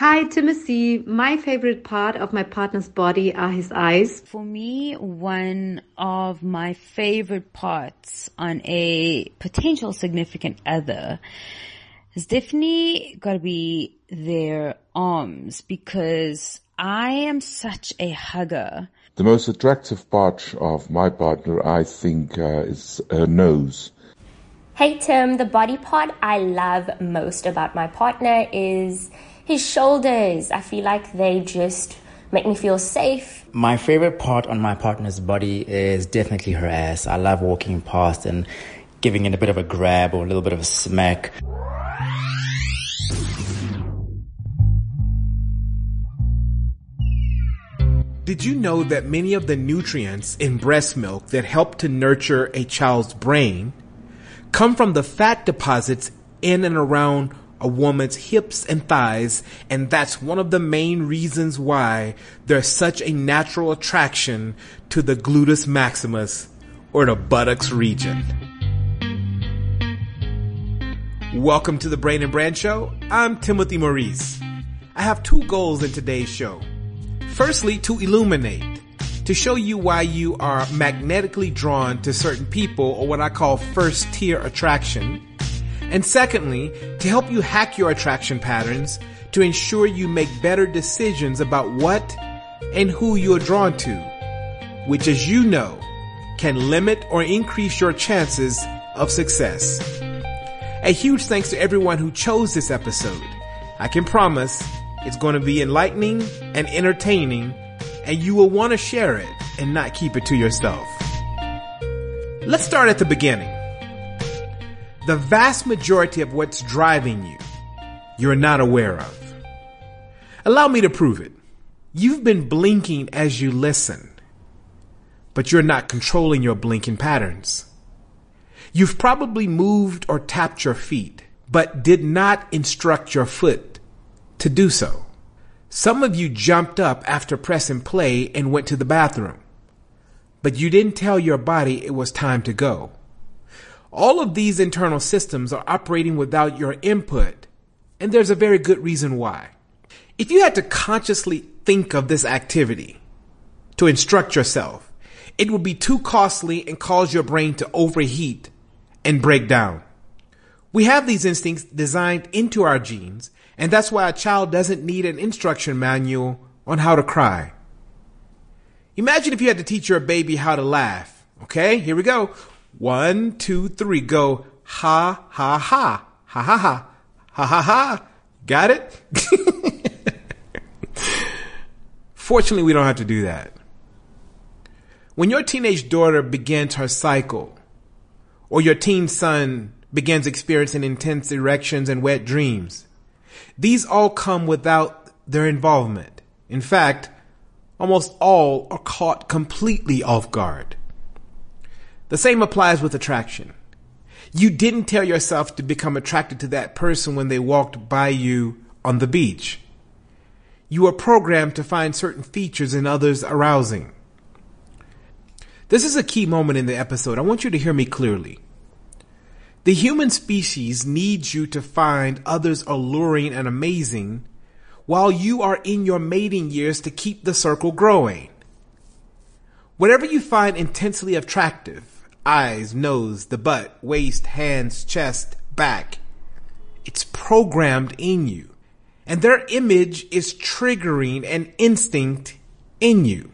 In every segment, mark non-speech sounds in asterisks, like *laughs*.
Hi, Timothy. My favorite part of my partner's body are his eyes. For me, one of my favorite parts on a potential significant other has definitely got to be their arms because I am such a hugger. The most attractive part of my partner, I think, uh, is her nose. Hey Tim, the body part I love most about my partner is his shoulders. I feel like they just make me feel safe. My favorite part on my partner's body is definitely her ass. I love walking past and giving it a bit of a grab or a little bit of a smack. Did you know that many of the nutrients in breast milk that help to nurture a child's brain come from the fat deposits in and around a woman's hips and thighs, and that's one of the main reasons why there's such a natural attraction to the gluteus maximus or the buttocks region. Welcome to the Brain and Brand Show. I'm Timothy Maurice. I have two goals in today's show. Firstly, to illuminate, to show you why you are magnetically drawn to certain people or what I call first tier attraction. And secondly, to help you hack your attraction patterns to ensure you make better decisions about what and who you are drawn to, which as you know, can limit or increase your chances of success. A huge thanks to everyone who chose this episode. I can promise it's going to be enlightening and entertaining, and you will want to share it and not keep it to yourself. Let's start at the beginning. The vast majority of what's driving you, you're not aware of. Allow me to prove it. You've been blinking as you listen, but you're not controlling your blinking patterns. You've probably moved or tapped your feet, but did not instruct your foot to do so. Some of you jumped up after pressing play and went to the bathroom, but you didn't tell your body it was time to go. All of these internal systems are operating without your input, and there's a very good reason why. If you had to consciously think of this activity to instruct yourself, it would be too costly and cause your brain to overheat and break down. We have these instincts designed into our genes and that's why a child doesn't need an instruction manual on how to cry. Imagine if you had to teach your baby how to laugh. Okay, here we go. One, two, three, go. Ha, ha, ha. Ha, ha, ha. Ha, ha, ha. Got it? *laughs* Fortunately, we don't have to do that. When your teenage daughter begins her cycle, or your teen son begins experiencing intense erections and wet dreams, these all come without their involvement. In fact, almost all are caught completely off guard. The same applies with attraction. You didn't tell yourself to become attracted to that person when they walked by you on the beach. You were programmed to find certain features in others arousing. This is a key moment in the episode. I want you to hear me clearly. The human species needs you to find others alluring and amazing while you are in your mating years to keep the circle growing. Whatever you find intensely attractive, eyes, nose, the butt, waist, hands, chest, back, it's programmed in you. And their image is triggering an instinct in you.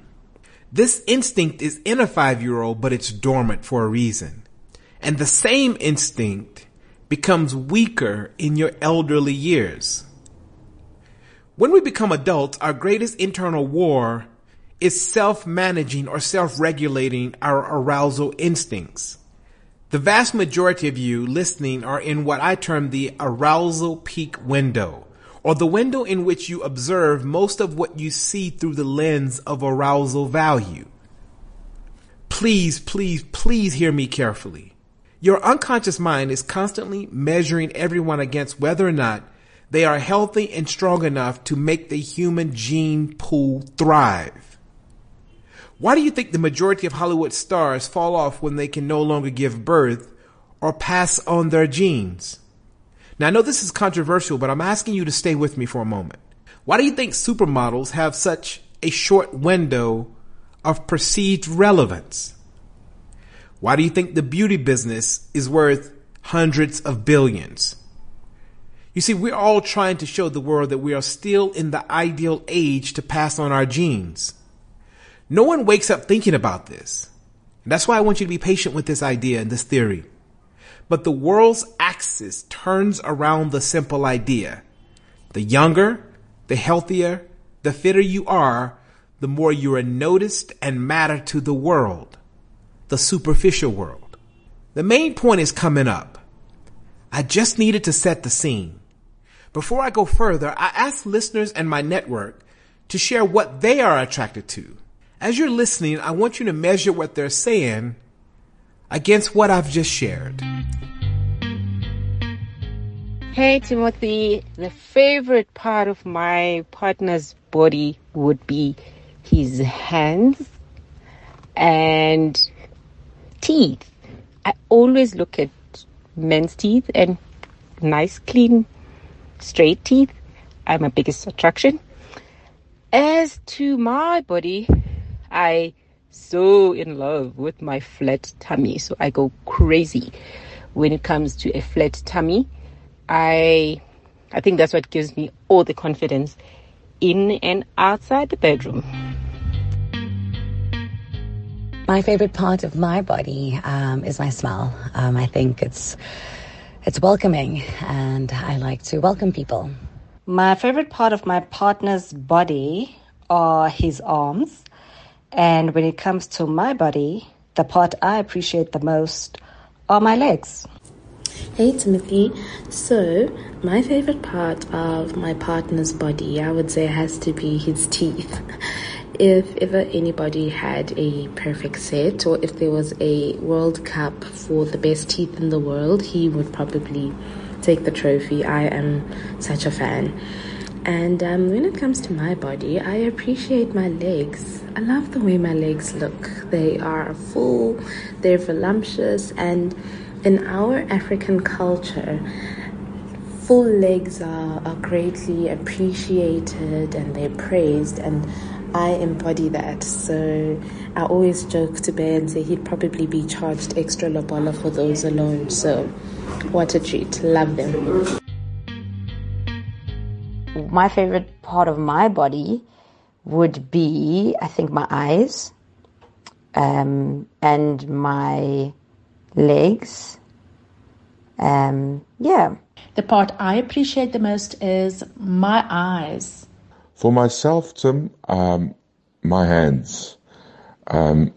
This instinct is in a five year old, but it's dormant for a reason. And the same instinct becomes weaker in your elderly years. When we become adults, our greatest internal war is self-managing or self-regulating our arousal instincts. The vast majority of you listening are in what I term the arousal peak window, or the window in which you observe most of what you see through the lens of arousal value. Please, please, please hear me carefully. Your unconscious mind is constantly measuring everyone against whether or not they are healthy and strong enough to make the human gene pool thrive. Why do you think the majority of Hollywood stars fall off when they can no longer give birth or pass on their genes? Now I know this is controversial, but I'm asking you to stay with me for a moment. Why do you think supermodels have such a short window of perceived relevance? Why do you think the beauty business is worth hundreds of billions? You see, we're all trying to show the world that we are still in the ideal age to pass on our genes. No one wakes up thinking about this. That's why I want you to be patient with this idea and this theory. But the world's axis turns around the simple idea. The younger, the healthier, the fitter you are, the more you are noticed and matter to the world, the superficial world. The main point is coming up. I just needed to set the scene. Before I go further, I ask listeners and my network to share what they are attracted to. As you're listening, I want you to measure what they're saying against what I've just shared. Hey Timothy, the favorite part of my partner's body would be his hands and teeth. I always look at men's teeth and nice, clean, straight teeth are my biggest attraction. As to my body, I so in love with my flat tummy, so I go crazy when it comes to a flat tummy. I I think that's what gives me all the confidence in and outside the bedroom. My favorite part of my body um, is my smell. Um, I think it's it's welcoming, and I like to welcome people. My favorite part of my partner's body are his arms. And when it comes to my body, the part I appreciate the most are my legs. Hey Timothy. So, my favorite part of my partner's body, I would say, has to be his teeth. *laughs* If ever anybody had a perfect set, or if there was a World Cup for the best teeth in the world, he would probably take the trophy. I am such a fan. And um, when it comes to my body, I appreciate my legs. I love the way my legs look. They are full, they're voluptuous, and in our African culture, full legs are, are greatly appreciated and they're praised. And I embody that. So I always joke to Bear and say he'd probably be charged extra lobola for those alone. So what a treat. Love them. My favorite part of my body would be, I think, my eyes um, and my legs. Um, yeah. The part I appreciate the most is my eyes. For myself, Tim, um, my hands. Um,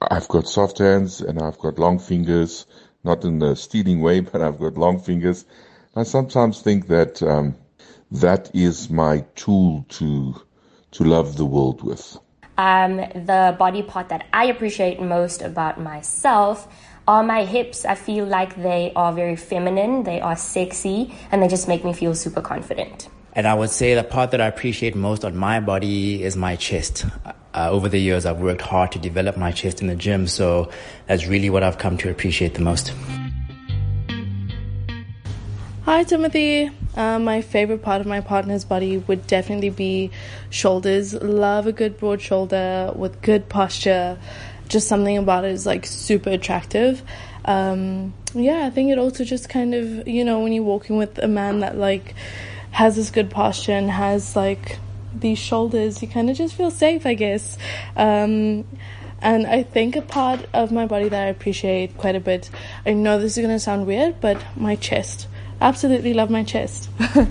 I've got soft hands and I've got long fingers, not in a stealing way, *laughs* but I've got long fingers. I sometimes think that um, that is my tool to to love the world with. Um, the body part that I appreciate most about myself are my hips. I feel like they are very feminine, they are sexy, and they just make me feel super confident. And I would say the part that I appreciate most on my body is my chest. Uh, over the years, I've worked hard to develop my chest in the gym, so that's really what I've come to appreciate the most. Hi, Timothy. Uh, my favorite part of my partner's body would definitely be shoulders. Love a good broad shoulder with good posture. Just something about it is like super attractive. Um, yeah, I think it also just kind of, you know, when you're walking with a man that like has this good posture and has like these shoulders, you kind of just feel safe, I guess. Um, and I think a part of my body that I appreciate quite a bit, I know this is going to sound weird, but my chest. Absolutely love my chest. *laughs*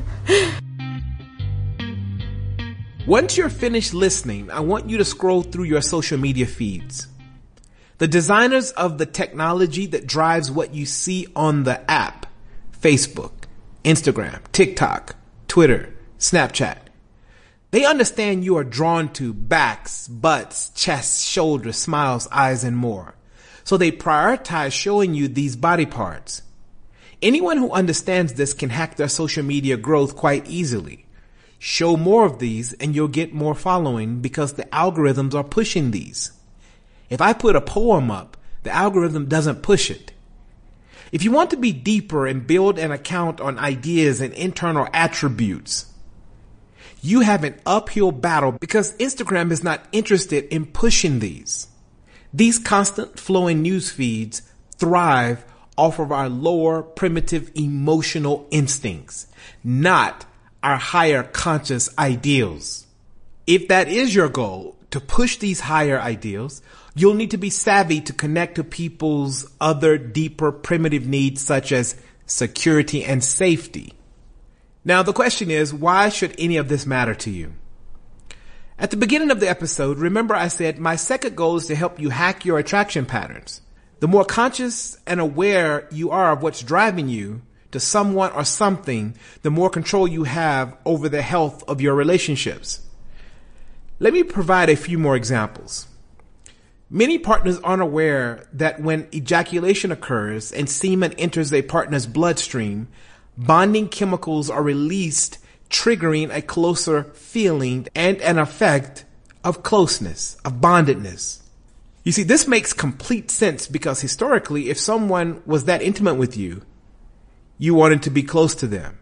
Once you're finished listening, I want you to scroll through your social media feeds. The designers of the technology that drives what you see on the app, Facebook, Instagram, TikTok, Twitter, Snapchat, they understand you are drawn to backs, butts, chests, shoulders, smiles, eyes, and more. So they prioritize showing you these body parts. Anyone who understands this can hack their social media growth quite easily. Show more of these and you'll get more following because the algorithms are pushing these. If I put a poem up, the algorithm doesn't push it. If you want to be deeper and build an account on ideas and internal attributes, you have an uphill battle because Instagram is not interested in pushing these. These constant flowing news feeds thrive off of our lower primitive emotional instincts, not our higher conscious ideals. If that is your goal, to push these higher ideals, you'll need to be savvy to connect to people's other deeper primitive needs such as security and safety. Now the question is, why should any of this matter to you? At the beginning of the episode, remember I said my second goal is to help you hack your attraction patterns. The more conscious and aware you are of what's driving you to someone or something, the more control you have over the health of your relationships. Let me provide a few more examples. Many partners aren't aware that when ejaculation occurs and semen enters a partner's bloodstream, bonding chemicals are released, triggering a closer feeling and an effect of closeness, of bondedness. You see, this makes complete sense because historically, if someone was that intimate with you, you wanted to be close to them.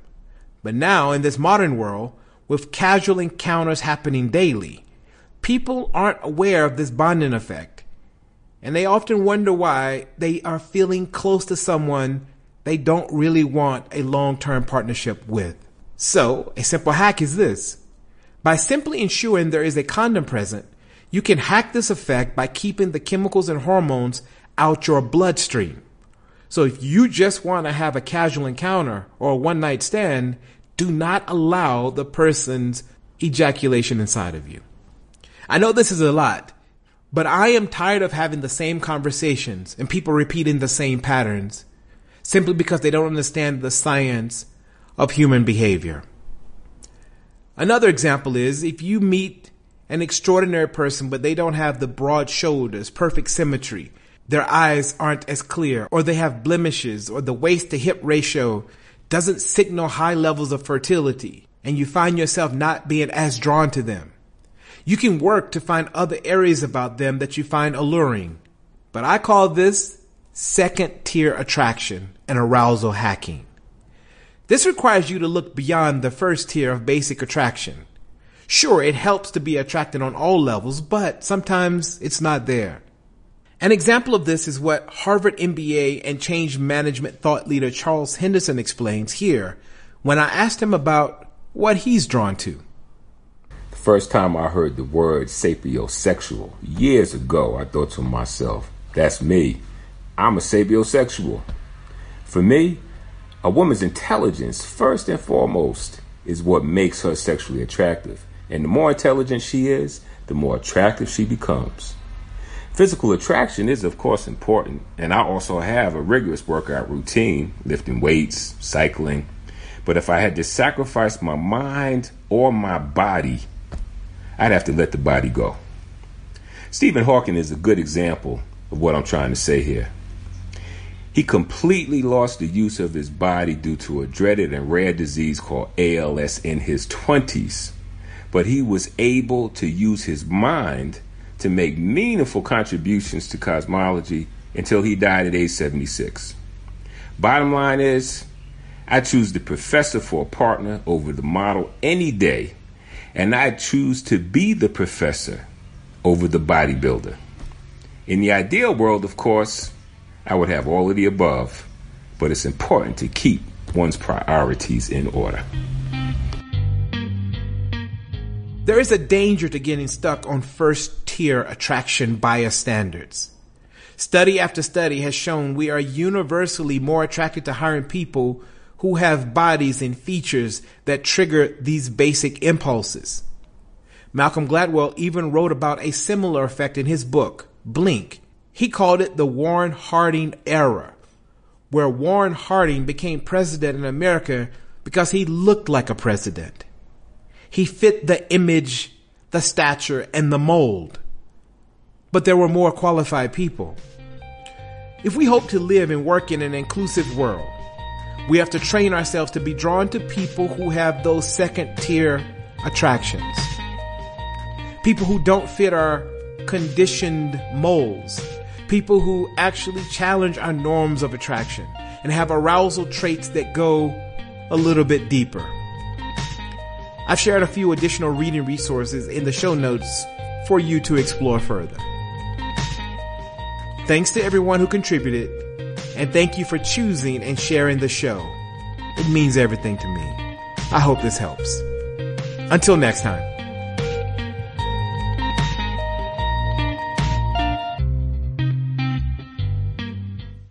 But now, in this modern world, with casual encounters happening daily, people aren't aware of this bonding effect. And they often wonder why they are feeling close to someone they don't really want a long term partnership with. So, a simple hack is this. By simply ensuring there is a condom present, you can hack this effect by keeping the chemicals and hormones out your bloodstream. So if you just want to have a casual encounter or a one night stand, do not allow the person's ejaculation inside of you. I know this is a lot, but I am tired of having the same conversations and people repeating the same patterns simply because they don't understand the science of human behavior. Another example is if you meet an extraordinary person, but they don't have the broad shoulders, perfect symmetry, their eyes aren't as clear, or they have blemishes, or the waist to hip ratio doesn't signal high levels of fertility, and you find yourself not being as drawn to them. You can work to find other areas about them that you find alluring. But I call this second tier attraction and arousal hacking. This requires you to look beyond the first tier of basic attraction Sure, it helps to be attracted on all levels, but sometimes it's not there. An example of this is what Harvard MBA and change management thought leader Charles Henderson explains here when I asked him about what he's drawn to. The first time I heard the word sapiosexual years ago, I thought to myself, that's me. I'm a sapiosexual. For me, a woman's intelligence, first and foremost, is what makes her sexually attractive. And the more intelligent she is, the more attractive she becomes. Physical attraction is, of course, important, and I also have a rigorous workout routine, lifting weights, cycling. But if I had to sacrifice my mind or my body, I'd have to let the body go. Stephen Hawking is a good example of what I'm trying to say here. He completely lost the use of his body due to a dreaded and rare disease called ALS in his 20s but he was able to use his mind to make meaningful contributions to cosmology until he died at age 76. Bottom line is, I choose the professor for a partner over the model any day, and I choose to be the professor over the bodybuilder. In the ideal world, of course, I would have all of the above, but it's important to keep one's priorities in order. There is a danger to getting stuck on first tier attraction bias standards. Study after study has shown we are universally more attracted to hiring people who have bodies and features that trigger these basic impulses. Malcolm Gladwell even wrote about a similar effect in his book, Blink. He called it the Warren Harding error, where Warren Harding became president in America because he looked like a president. He fit the image, the stature, and the mold. But there were more qualified people. If we hope to live and work in an inclusive world, we have to train ourselves to be drawn to people who have those second tier attractions. People who don't fit our conditioned molds. People who actually challenge our norms of attraction and have arousal traits that go a little bit deeper. I've shared a few additional reading resources in the show notes for you to explore further. Thanks to everyone who contributed, and thank you for choosing and sharing the show. It means everything to me. I hope this helps. Until next time.